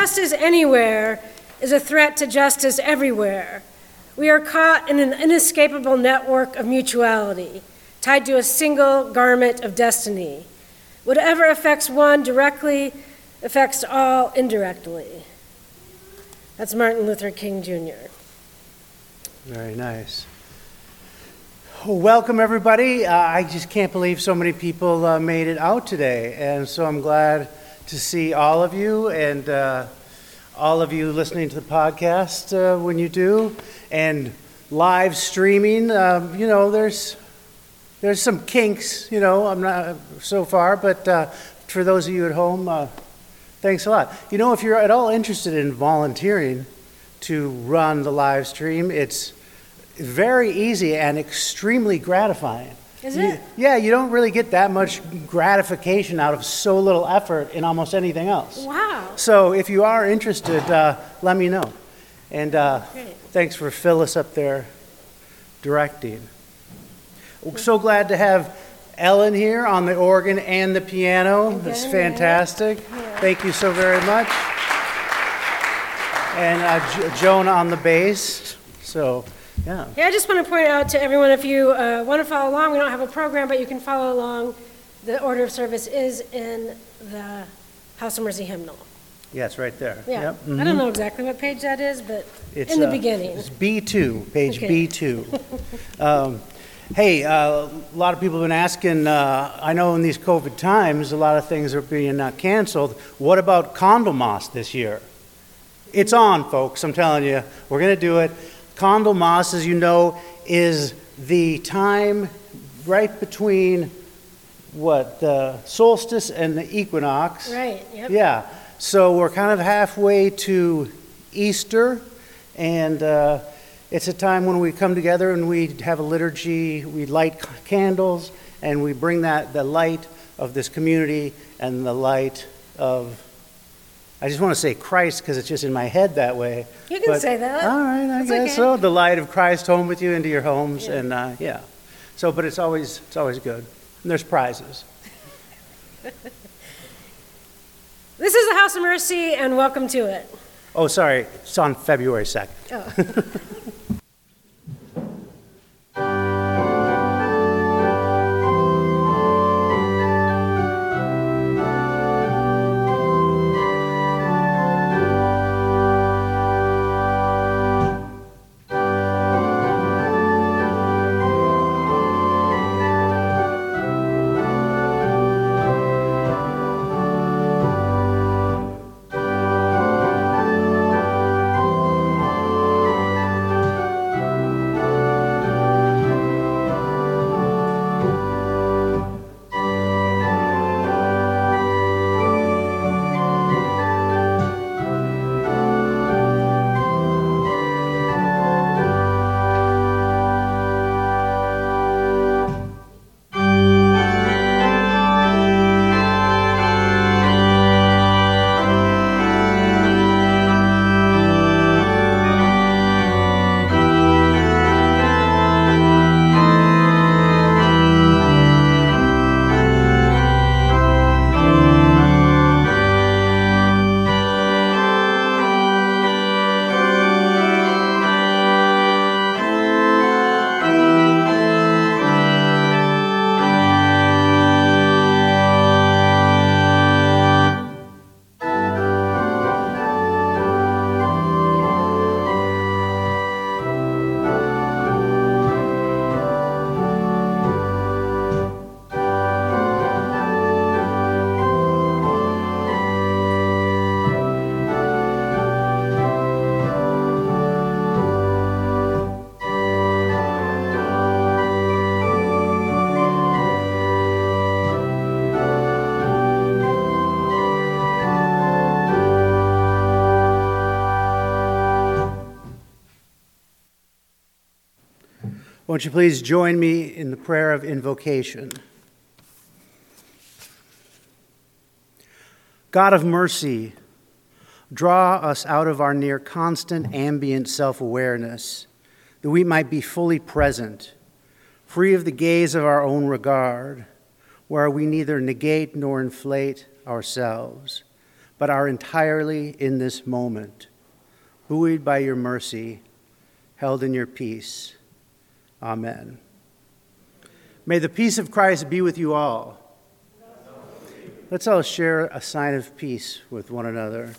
injustice anywhere is a threat to justice everywhere. We are caught in an inescapable network of mutuality, tied to a single garment of destiny. Whatever affects one directly affects all indirectly. That's Martin Luther King Jr. Very nice. Welcome, everybody. Uh, I just can't believe so many people uh, made it out today. And so I'm glad to see all of you and uh, all of you listening to the podcast uh, when you do. And live streaming, um, you know, there's, there's some kinks, you know, I'm not so far, but uh, for those of you at home, uh, thanks a lot. You know, if you're at all interested in volunteering to run the live stream, it's very easy and extremely gratifying. Is You- it? yeah, you don't really get that much gratification out of so little effort in almost anything else. Wow. So if you are interested, uh, let me know. And uh, thanks for Phyllis up there directing. We're so glad to have Ellen here on the organ and the piano. Yeah. fantastic. Thank you so very much. And uh, Jo- Joan on the bass. So, yeah. Yeah, I just want to point out to everyone, if you uh, want to follow along, we don't have a program, but you can follow along. The order of service is in the House of Mercy hymnal. Yeah, it's right there. Yeah, Yep, I mhm. don't know exactly what page that is, but It's, in the uh, beginning. It's B2, page Okay. B2. Um, Hey, uh, a lot of people have been asking, uh, I know in these COVID times, a lot of things are being uh, canceled. What about Candlemas this year? It's on, folks, I'm telling you. We're going to do it. Candlemas, as you know, is the time right between, what, the solstice and the equinox. Right, yep. Yeah, so we're kind of halfway to Easter, and uh, it's a time when we come together and we have a liturgy, we light candles, and we bring that, the light of this community and the light of, I just want to say Christ because it's just in my head that way. You can but- say that. All right, I That's guess okay. so. The light of Christ home with you into your homes, Yeah. and uh, yeah. So, but it's always, it's always good. And there's prizes. This is the House of Mercy, and welcome to it. Oh, sorry, it's on February 2nd. Oh. Won't you please join me in the prayer of invocation? God of mercy, draw us out of our near constant ambient self awareness, that we might be fully present, free of the gaze of our own regard, where we neither negate nor inflate ourselves, but are entirely in this moment, buoyed by your mercy, held in your peace. Amen. May the peace of Christ be with you all. Let's all share a sign of peace with one another.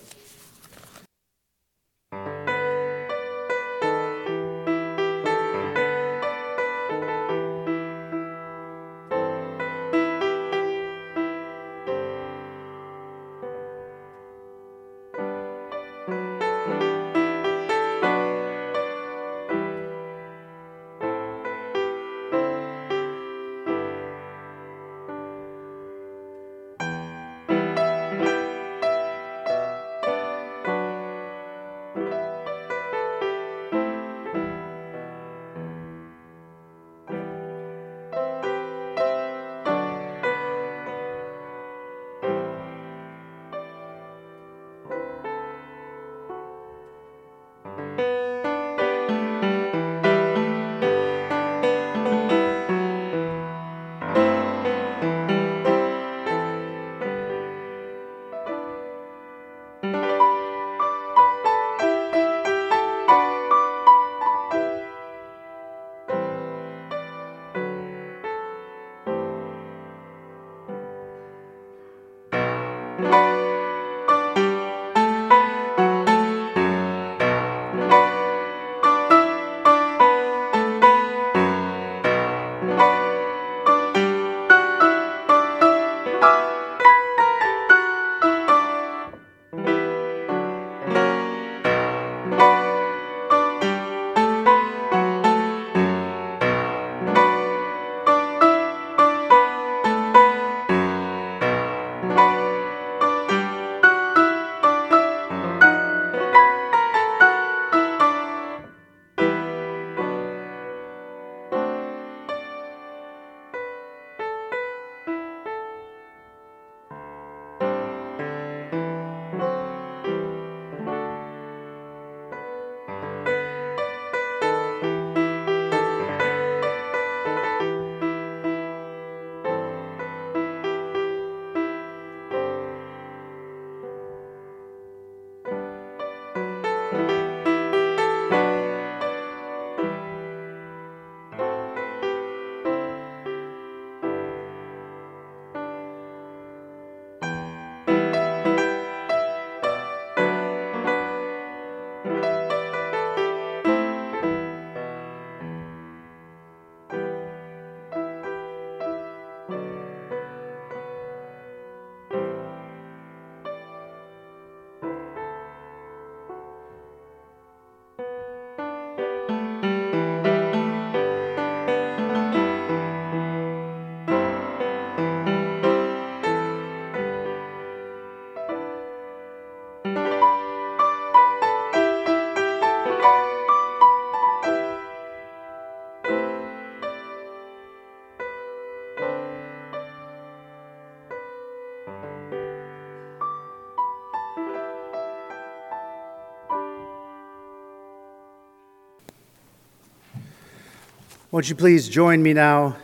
Won't you please join me now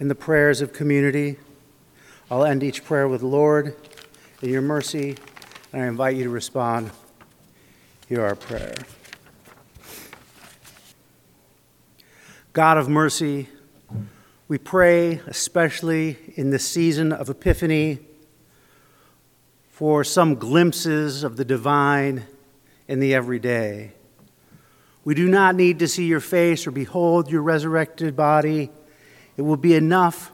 in the prayers of community? I'll end each prayer with Lord, in your mercy, and I invite you to respond. Hear our prayer. God of mercy, we pray, especially in the season of Epiphany, for some glimpses of the divine in the everyday. We do not need to see your face or behold your resurrected body. It will be enough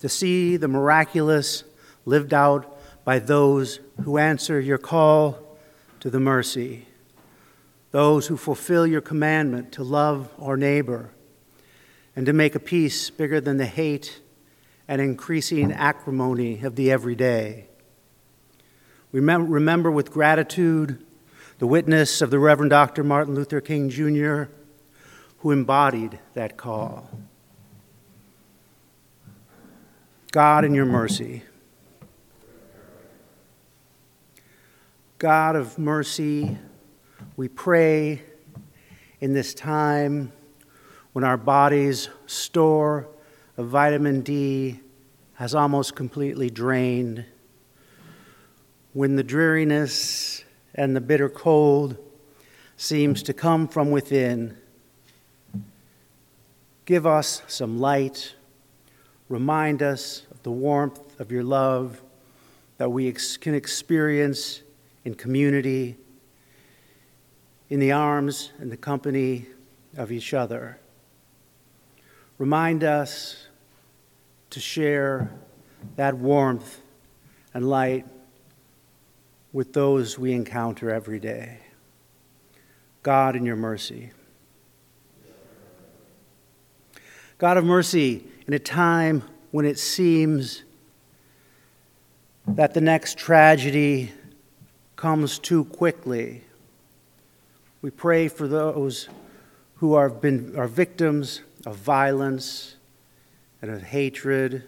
to see the miraculous lived out by those who answer your call to the mercy, those who fulfill your commandment to love our neighbor and to make a peace bigger than the hate and increasing acrimony of the everyday. We remember with gratitude the witness of the Reverend Dr. Martin Luther King Jr., who embodied that call. God, in your mercy, God of mercy, we pray in this time when our body's store of vitamin D has almost completely drained when the dreariness and the bitter cold seems to come from within, give us some light, remind us of the warmth of your love that we ex- can experience in community, in the arms and the company of each other. Remind us to share that warmth and light with those we encounter every day. God, in your mercy. God of mercy, in a time when it seems that the next tragedy comes too quickly, we pray for those who are, been, are victims of violence and of hatred.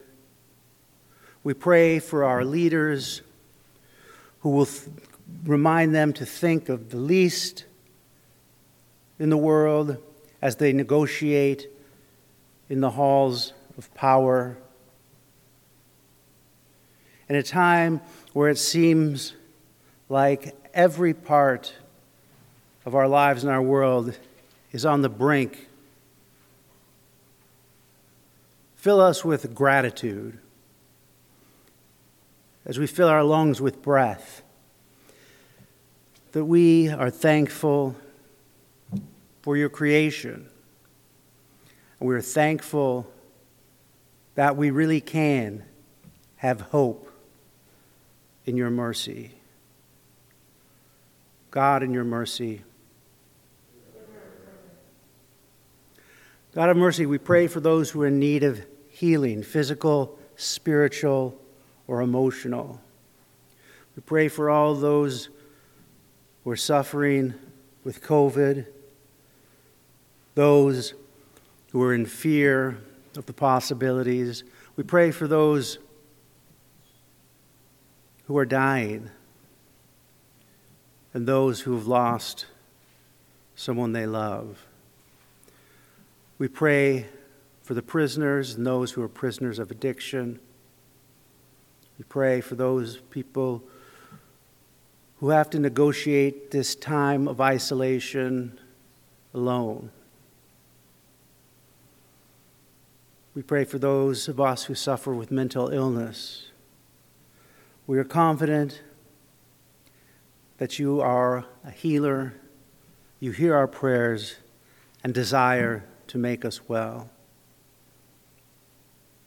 We pray for our leaders who will th- remind them to think of the least in the world as they negotiate in the halls of power. In a time where it seems like every part of our lives and our world is on the brink, fill us with gratitude as we fill our lungs with breath, that we are thankful for your creation. And we're thankful that we really can have hope in your mercy. God, in your mercy. God of mercy, we pray for those who are in need of healing, physical, spiritual, or emotional. We pray for all those who are suffering with COVID, those who are in fear of the possibilities. We pray for those who are dying and those who have lost someone they love. We pray for the prisoners and those who are prisoners of addiction. We pray for those people who have to negotiate this time of isolation alone. We pray for those of us who suffer with mental illness. We are confident that you are a healer, you hear our prayers, and desire to make us well.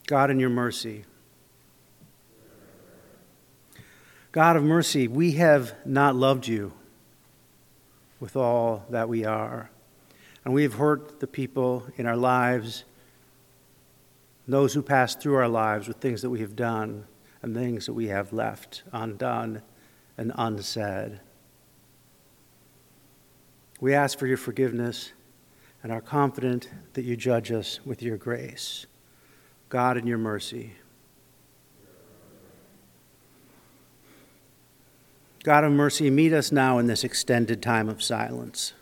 God, in your mercy, God of mercy, we have not loved you with all that we are. And we have hurt the people in our lives, those who pass through our lives with things that we have done and things that we have left undone and unsaid. We ask for your forgiveness and are confident that you judge us with your grace. God, in your mercy. God of mercy, meet us now in this extended time of silence.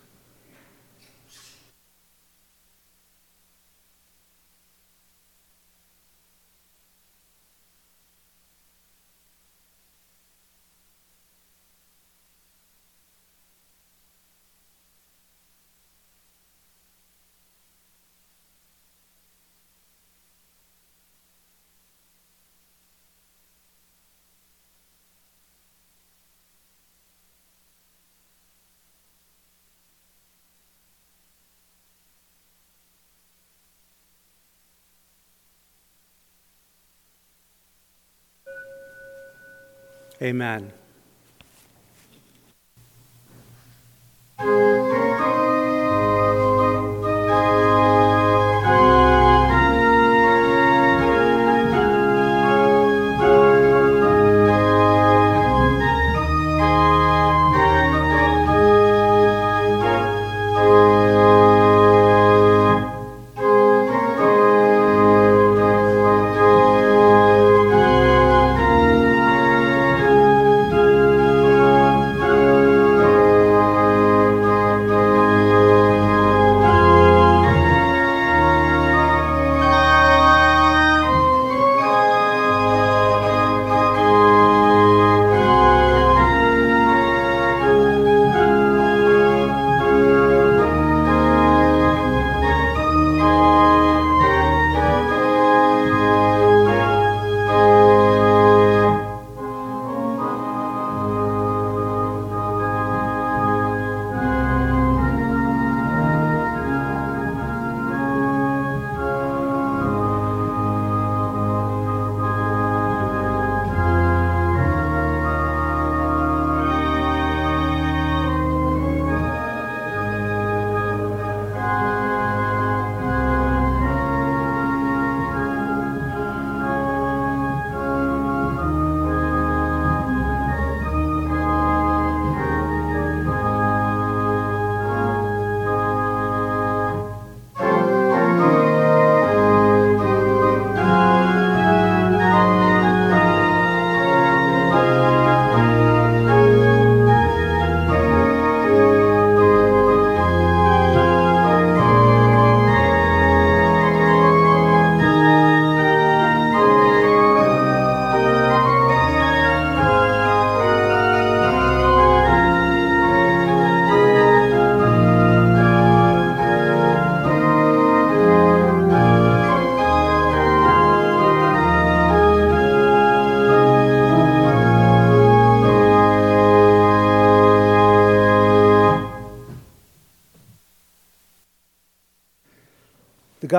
Amen.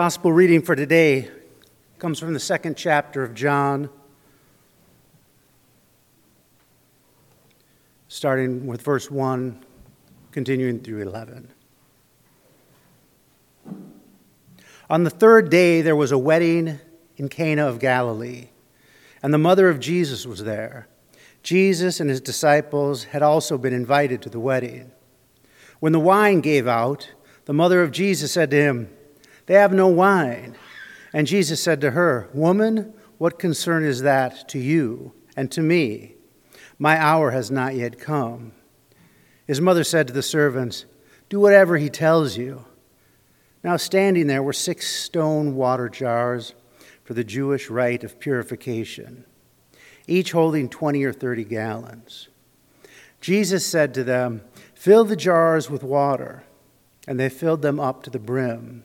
Gospel reading for today comes from the second chapter of John, starting with verse 1, continuing through 11. On the third day, there was a wedding in Cana of Galilee, and the mother of Jesus was there. Jesus and his disciples had also been invited to the wedding. When the wine gave out, the mother of Jesus said to him, they have no wine. And Jesus said to her, Woman, what concern is that to you and to me? My hour has not yet come. His mother said to the servants, Do whatever he tells you. Now, standing there were six stone water jars for the Jewish rite of purification, each holding 20 or 30 gallons. Jesus said to them, Fill the jars with water. And they filled them up to the brim.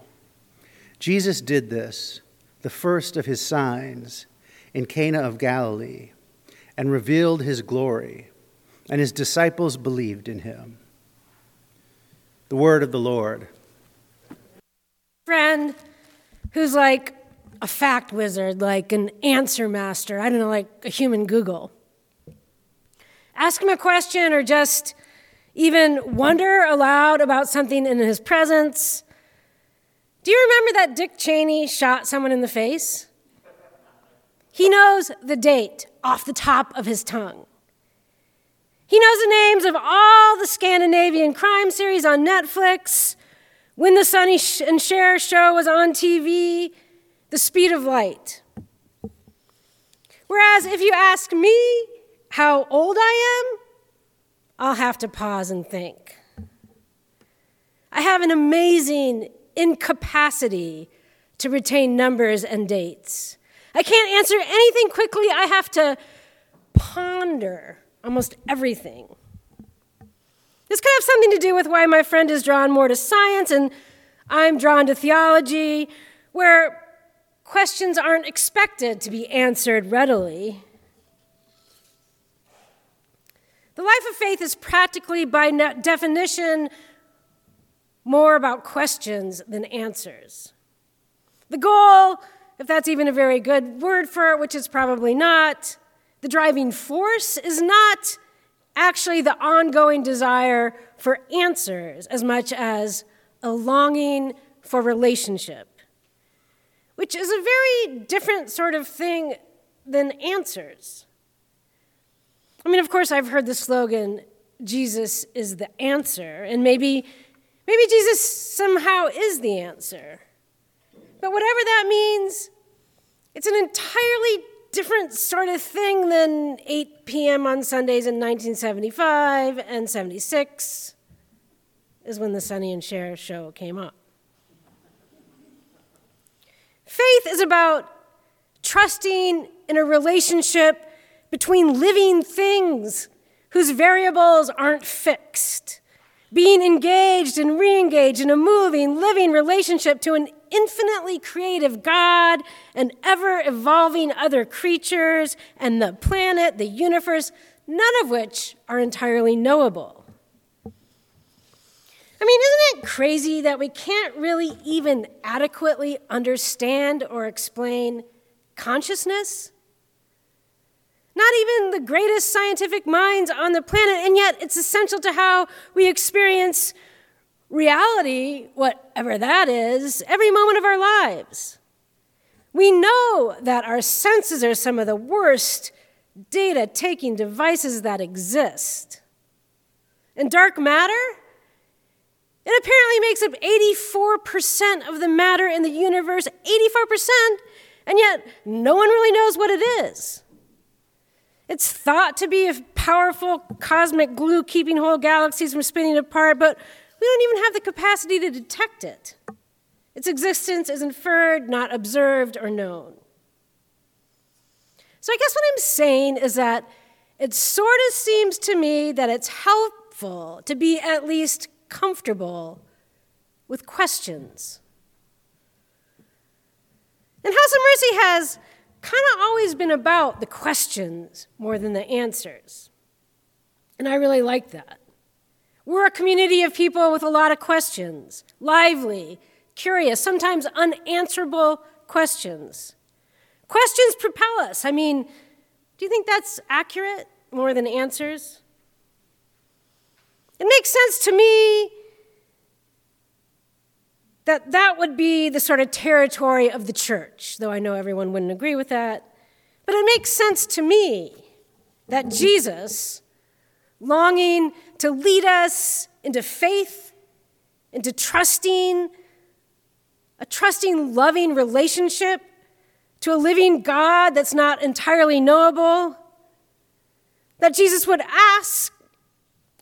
Jesus did this, the first of his signs, in Cana of Galilee, and revealed his glory, and his disciples believed in him. The word of the Lord. Friend who's like a fact wizard, like an answer master, I don't know, like a human Google. Ask him a question or just even wonder aloud about something in his presence do you remember that Dick Cheney shot someone in the face? He knows the date off the top of his tongue. He knows the names of all the Scandinavian crime series on Netflix, when the Sonny and Cher show was on TV, the speed of light. Whereas if you ask me how old I am, I'll have to pause and think. I have an amazing incapacity to retain numbers and dates. I can't answer anything quickly, I have to ponder almost everything. This could have something to do with why my friend is drawn more to science and I'm drawn to theology, where questions aren't expected to be answered readily. The life of faith is practically, by definition, more about questions than answers. The goal, if that's even a very good word for it, which it's probably not, the driving force is not actually the ongoing desire for answers as much as a longing for relationship, which is a very different sort of thing than answers. I mean, of course, I've heard the slogan, Jesus is the answer, and maybe Maybe Jesus somehow is the answer. But whatever that means, it's an entirely different sort of thing than 8 p.m. on Sundays in 1975 and 76 is when the Sonny and Cher show came up. Faith is about trusting in a relationship between living things whose variables aren't fixed being engaged and re engaged in a moving, living relationship to an infinitely creative God and ever evolving other creatures and the planet, the universe, none of which are entirely knowable. I mean, isn't it crazy that we can't really even adequately understand or explain consciousness? Not even the greatest scientific minds on the planet, and yet it's essential to how we experience reality, whatever that is, every moment of our lives. We know that our senses are some of the worst data taking devices that exist. And dark matter? It apparently makes up 84% of the matter in the universe, 84%, and yet no one really knows what it is. It's thought to be a powerful cosmic glue keeping whole galaxies from spinning apart, but we don't even have the capacity to detect it. Its existence is inferred, not observed or known. So I guess what I'm saying is that it sort of seems to me that it's helpful to be at least comfortable with questions. And House of Mercy has kind of always been about the questions more than the answers. And I really like that. We're a community of people with a lot of questions, lively, curious, sometimes unanswerable questions. Questions propel us. I mean, do you think that's accurate more than answers? It makes sense to me that that would be the sort of territory of the church, though I know everyone wouldn't agree with that. But it makes sense to me that Jesus, longing to lead us into faith, into trusting, a trusting, loving relationship to a living God that's not entirely knowable, that Jesus would ask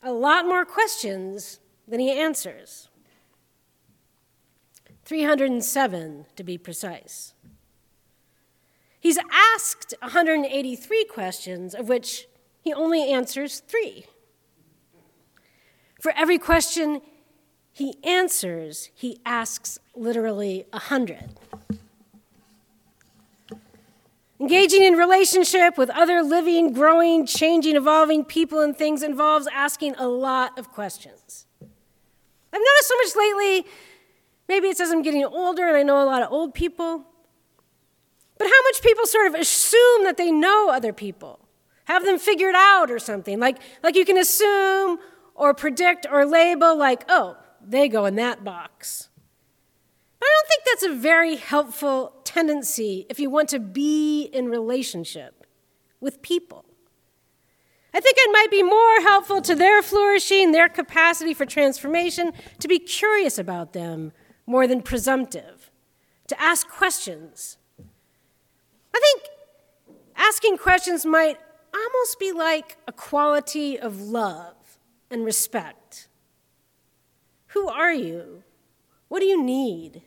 a lot more questions than he answers. 307 to be precise. He's asked 183 questions, of which he only answers three. For every question he answers, he asks literally a hundred. Engaging in relationship with other living, growing, changing, evolving people and things involves asking a lot of questions. I've noticed so much lately Maybe it's as I'm getting older and I know a lot of old people. But how much people sort of assume that they know other people, have them figured out or something. Like, like you can assume or predict or label, like, oh, they go in that box. But I don't think that's a very helpful tendency if you want to be in relationship with people. I think it might be more helpful to their flourishing, their capacity for transformation, to be curious about them more than presumptive, to ask questions. I think asking questions might almost be like a quality of love and respect. Who are you? What do you need?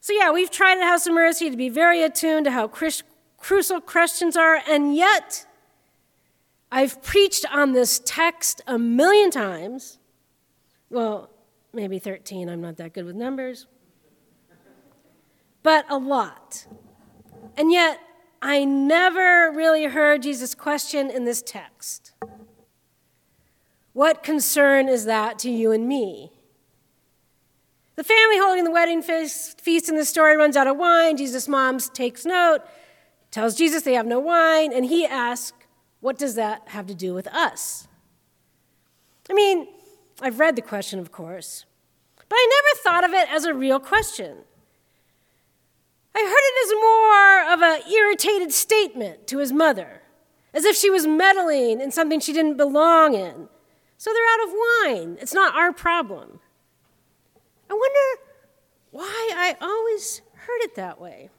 So, yeah, we've tried at House of Mercy to be very attuned to how crucial questions are, and yet I've preached on this text a million times. Well, maybe 13. I'm not that good with numbers. But a lot. And yet, I never really heard Jesus' question in this text. What concern is that to you and me? The family holding the wedding feast in the story runs out of wine. Jesus' mom takes note, tells Jesus they have no wine, and he asks, What does that have to do with us? I mean, I've read the question, of course, but I never thought of it as a real question. I heard it as more of an irritated statement to his mother, as if she was meddling in something she didn't belong in. So they're out of wine. It's not our problem. I wonder why I always heard it that way.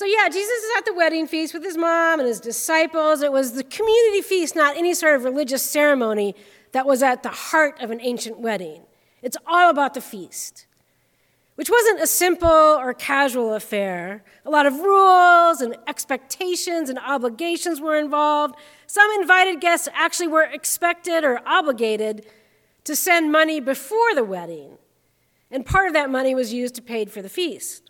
So, yeah, Jesus is at the wedding feast with his mom and his disciples. It was the community feast, not any sort of religious ceremony that was at the heart of an ancient wedding. It's all about the feast, which wasn't a simple or casual affair. A lot of rules and expectations and obligations were involved. Some invited guests actually were expected or obligated to send money before the wedding, and part of that money was used to pay for the feast.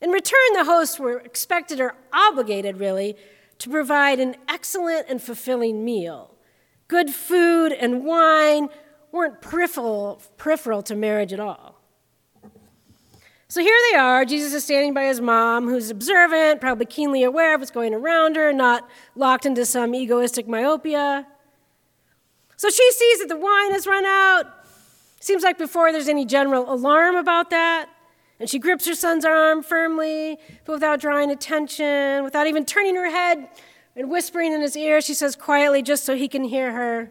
In return, the hosts were expected or obligated, really, to provide an excellent and fulfilling meal. Good food and wine weren't peripheral, peripheral to marriage at all. So here they are. Jesus is standing by his mom, who's observant, probably keenly aware of what's going around her, not locked into some egoistic myopia. So she sees that the wine has run out. Seems like before there's any general alarm about that. And she grips her son's arm firmly, but without drawing attention, without even turning her head and whispering in his ear, she says quietly, just so he can hear her,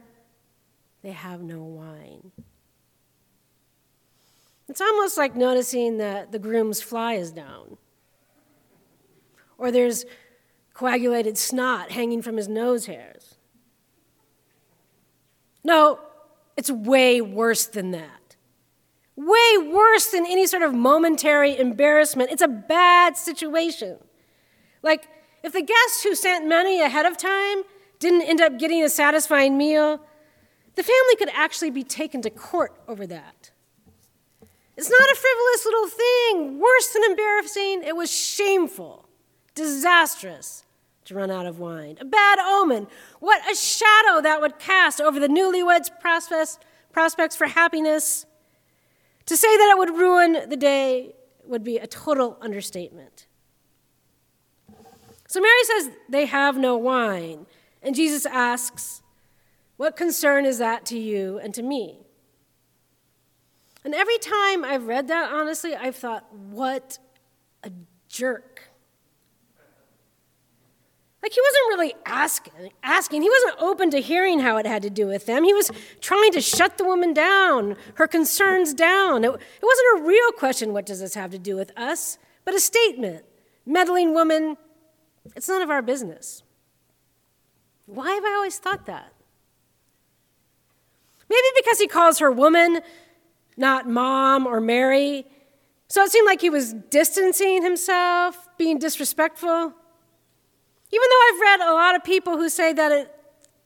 They have no wine. It's almost like noticing that the groom's fly is down, or there's coagulated snot hanging from his nose hairs. No, It's way worse than that. Way worse than any sort of momentary embarrassment. It's a bad situation. Like, if the guest who sent money ahead of time didn't end up getting a satisfying meal, the family could actually be taken to court over that. It's not a frivolous little thing. Worse than embarrassing, it was shameful, disastrous to run out of wine. A bad omen. What a shadow that would cast over the newlyweds' prospects, for happiness. To say that it would ruin the day would be a total understatement. So Mary says they have no wine. And Jesus asks, What concern is that to you and to me? And every time I've read that, honestly, I've thought, What a jerk. Like he wasn't really asking, asking. He wasn't open to hearing how it had to do with them. He was trying to shut the woman down, her concerns down. It, it wasn't a real question, what does this have to do with us? But a statement. Meddling woman, it's none of our business. Why have I always thought that? Maybe because he calls her woman, not mom or Mary. So it seemed like he was distancing himself, being disrespectful. Even though I've read a lot of people who say that it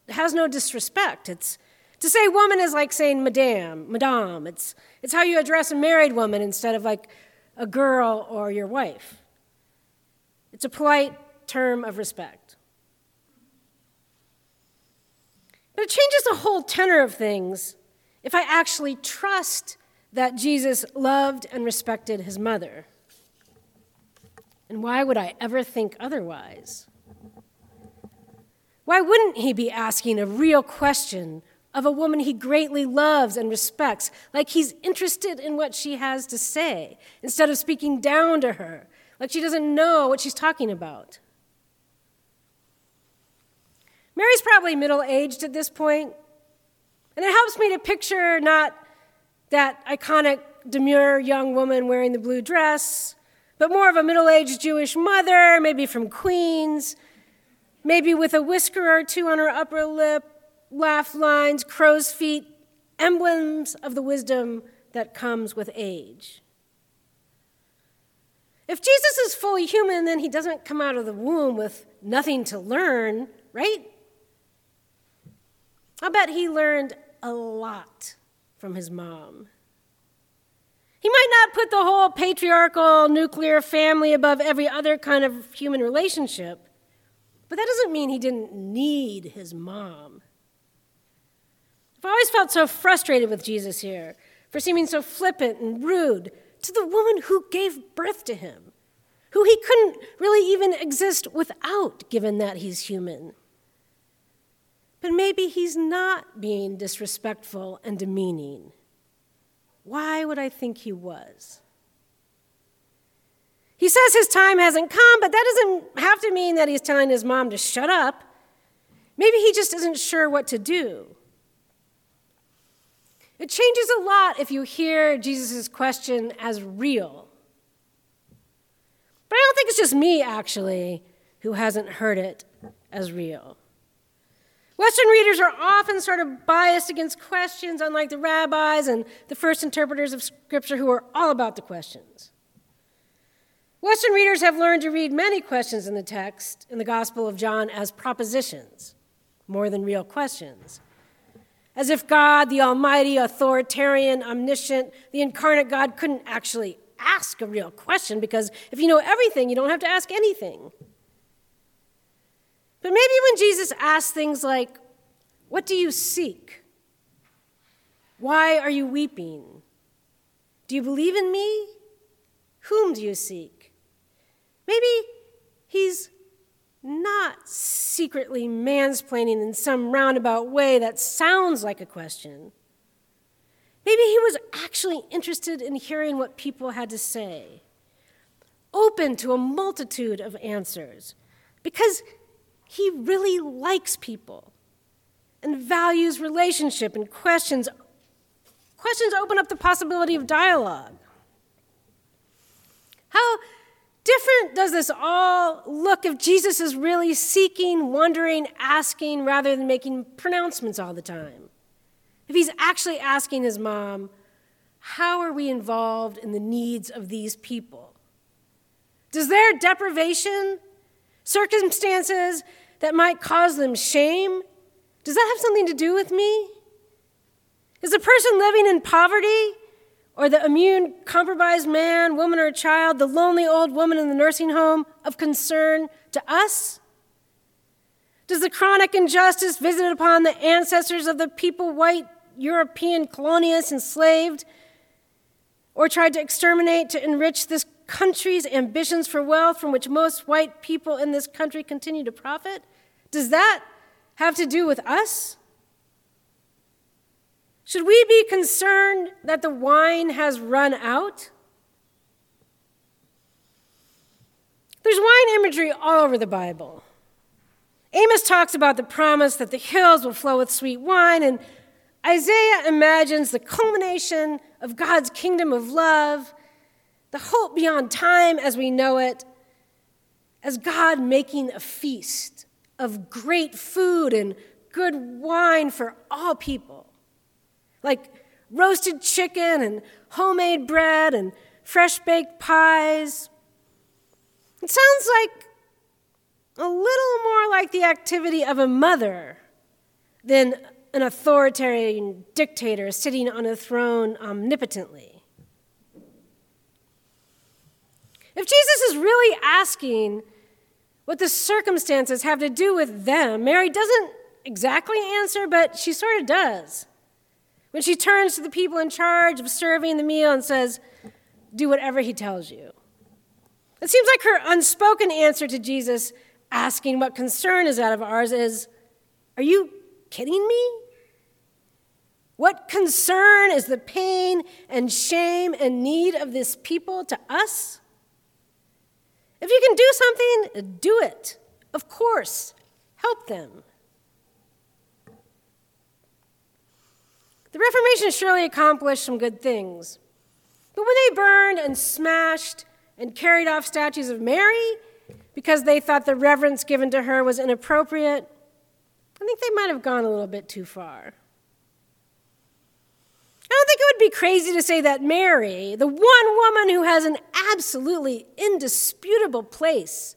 has no disrespect. It's to say woman is like saying madame, madame. It's, it's how you address a married woman instead of like a girl or your wife. It's a polite term of respect. But it changes the whole tenor of things if I actually trust that Jesus loved and respected his mother. And why would I ever think otherwise? Why wouldn't he be asking a real question of a woman he greatly loves and respects, like he's interested in what she has to say, instead of speaking down to her, like she doesn't know what she's talking about? Mary's probably middle aged at this point, and it helps me to picture not that iconic, demure young woman wearing the blue dress, but more of a middle aged Jewish mother, maybe from Queens, maybe with a whisker or two on her upper lip, laugh lines, crow's feet, emblems of the wisdom that comes with age. If Jesus is fully human, then he doesn't come out of the womb with nothing to learn, right? I bet he learned a lot from his mom. He might not put the whole patriarchal nuclear family above every other kind of human relationship, but that doesn't mean he didn't need his mom. I've always felt so frustrated with Jesus here for seeming so flippant and rude to the woman who gave birth to him, who he couldn't really even exist without, given that he's human. But maybe he's not being disrespectful and demeaning. Why would I think he was? He says his time hasn't come, but that doesn't have to mean that he's telling his mom to shut up. Maybe he just isn't sure what to do. It changes a lot if you hear Jesus' question as real. But I don't think it's just me, actually, who hasn't heard it as real. Western readers are often sort of biased against questions, unlike the rabbis and the first interpreters of Scripture who are all about the questions. Western readers have learned to read many questions in the text in the Gospel of John as propositions, more than real questions. As if God, the Almighty, authoritarian, omniscient, the incarnate God, couldn't actually ask a real question because if you know everything, you don't have to ask anything. But maybe when Jesus asks things like, What do you seek? Why are you weeping? Do you believe in me? Whom do you seek? Maybe he's not secretly mansplaining in some roundabout way that sounds like a question. Maybe he was actually interested in hearing what people had to say, open to a multitude of answers, because he really likes people and values relationship and questions. Questions open up the possibility of dialogue. How different does this all look if Jesus is really seeking, wondering, asking, rather than making pronouncements all the time? if he's actually asking his mom, how are we involved in the needs of these people? Does their deprivation, circumstances that might cause them shame, does that have something to do with me? Is a person living in poverty, or the immune compromised man, woman, or child, the lonely old woman in the nursing home, of concern to us? Does the chronic injustice visited upon the ancestors of the people white European colonialists enslaved or tried to exterminate to enrich this country's ambitions for wealth from which most white people in this country continue to profit? Does that have to do with us? Should we be concerned that the wine has run out? There's wine imagery all over the Bible. Amos talks about the promise that the hills will flow with sweet wine, and Isaiah imagines the culmination of God's kingdom of love, the hope beyond time as we know it, as God making a feast of great food and good wine for all people, like roasted chicken and homemade bread and fresh baked pies. It sounds like a little more like the activity of a mother than an authoritarian dictator sitting on a throne omnipotently. If Jesus is really asking what the circumstances have to do with them, Mary doesn't exactly answer, but she sort of does. When she turns to the people in charge of serving the meal and says, Do whatever he tells you. It seems like her unspoken answer to Jesus asking what concern is out of ours is, Are you kidding me? What concern is the pain and shame and need of this people to us? If you can do something, do it. Of course, help them. The Reformation surely accomplished some good things. But when they burned and smashed and carried off statues of Mary because they thought the reverence given to her was inappropriate, I think they might have gone a little bit too far. I don't think it would be crazy to say that Mary, the one woman who has an absolutely indisputable place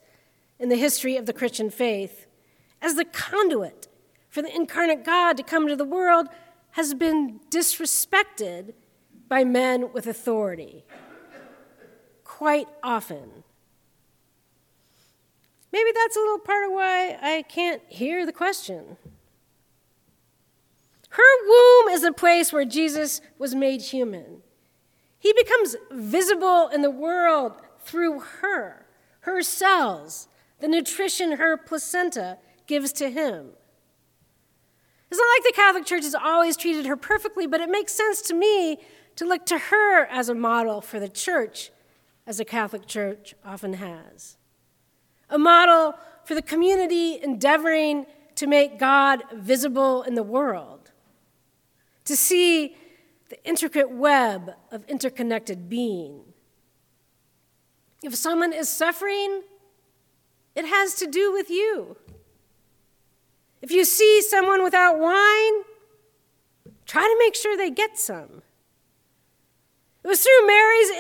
in the history of the Christian faith, as the conduit for the incarnate God to come to the world, has been disrespected by men with authority quite often. Maybe that's a little part of why I can't hear the question. Her womb is a place where Jesus was made human. He becomes visible in the world through her, her cells, the nutrition her placenta gives to him. It's not like the Catholic Church has always treated her perfectly, but it makes sense to me to look to her as a model for the church, as the Catholic Church often has. A model for the community endeavoring to make God visible in the world to see the intricate web of interconnected being. If someone is suffering, it has to do with you. If you see someone without wine, try to make sure they get some. It was through Mary's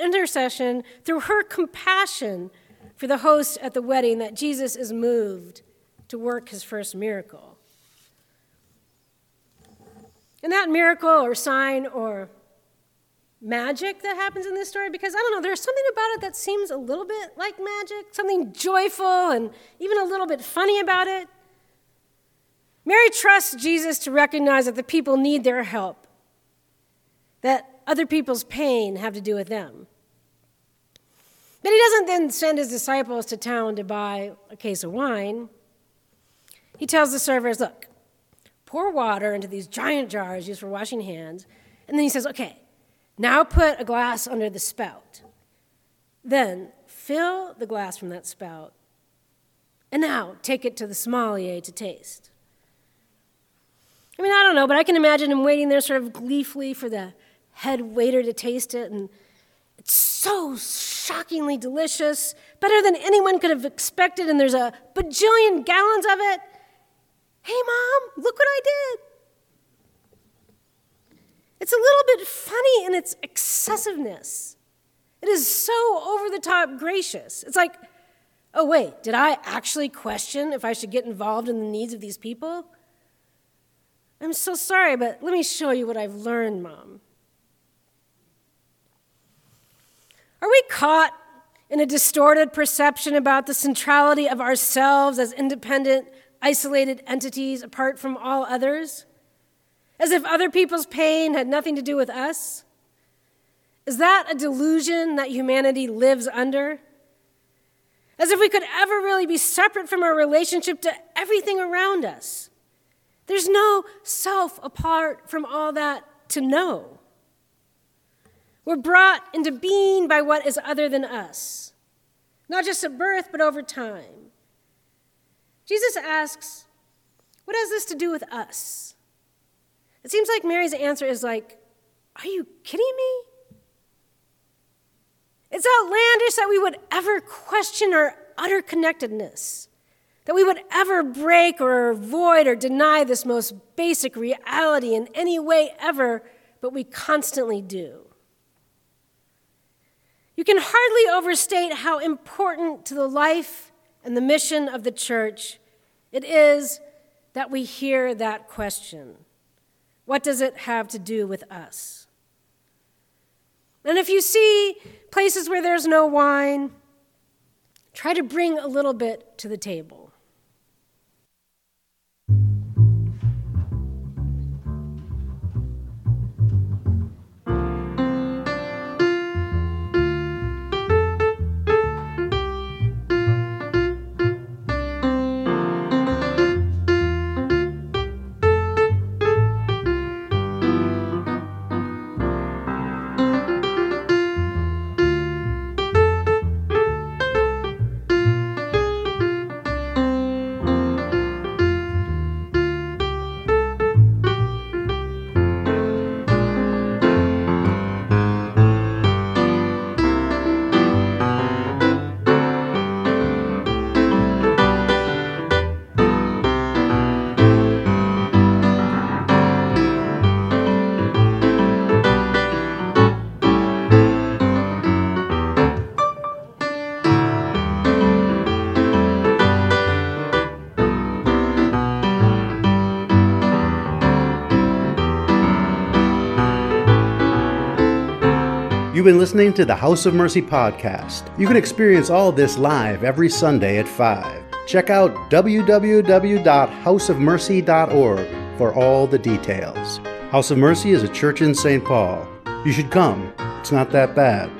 intercession, through her compassion for the host at the wedding, that Jesus is moved to work his first miracle. And that miracle or sign or magic that happens in this story, because I don't know, there's something about it that seems a little bit like magic, something joyful and even a little bit funny about it. Mary trusts Jesus to recognize that the people need their help, that other people's pain have to do with them. But he doesn't then send his disciples to town to buy a case of wine. He tells the servers, Look, pour water into these giant jars used for washing hands. And then he says, okay, now put a glass under the spout. Then fill the glass from that spout. And now take it to the sommelier to taste. I mean, I don't know, but I can imagine him waiting there sort of gleefully for the head waiter to taste it. And it's so shockingly delicious, better than anyone could have expected. And there's a bajillion gallons of it. Hey, mom, look what I did. It's a little bit funny in its excessiveness. It is so over the top gracious. It's like, oh, wait, did I actually question if I should get involved in the needs of these people? I'm so sorry, but let me show you what I've learned, Mom. Are we caught in a distorted perception about the centrality of ourselves as independent, isolated entities apart from all others? As if other people's pain had nothing to do with us? Is that a delusion that humanity lives under? As if we could ever really be separate from our relationship to everything around us. There's no self apart from all that to know. We're brought into being by what is other than us, not just at birth, but over time. Jesus asks, What has this to do with us? It seems like Mary's answer is like, Are you kidding me? It's outlandish that we would ever question our utter connectedness, that we would ever break or avoid or deny this most basic reality in any way ever, but we constantly do. You can hardly overstate how important to the life and the mission of the church it is that we hear that question What does it have to do with us? And if you see places where there's no wine, try to bring a little bit to the table. You've been listening to the House of Mercy podcast. You can experience all this live every Sunday at 5. Check out www.houseofmercy.org for all the details. House of Mercy is a church in St. Paul. You should come, it's not that bad.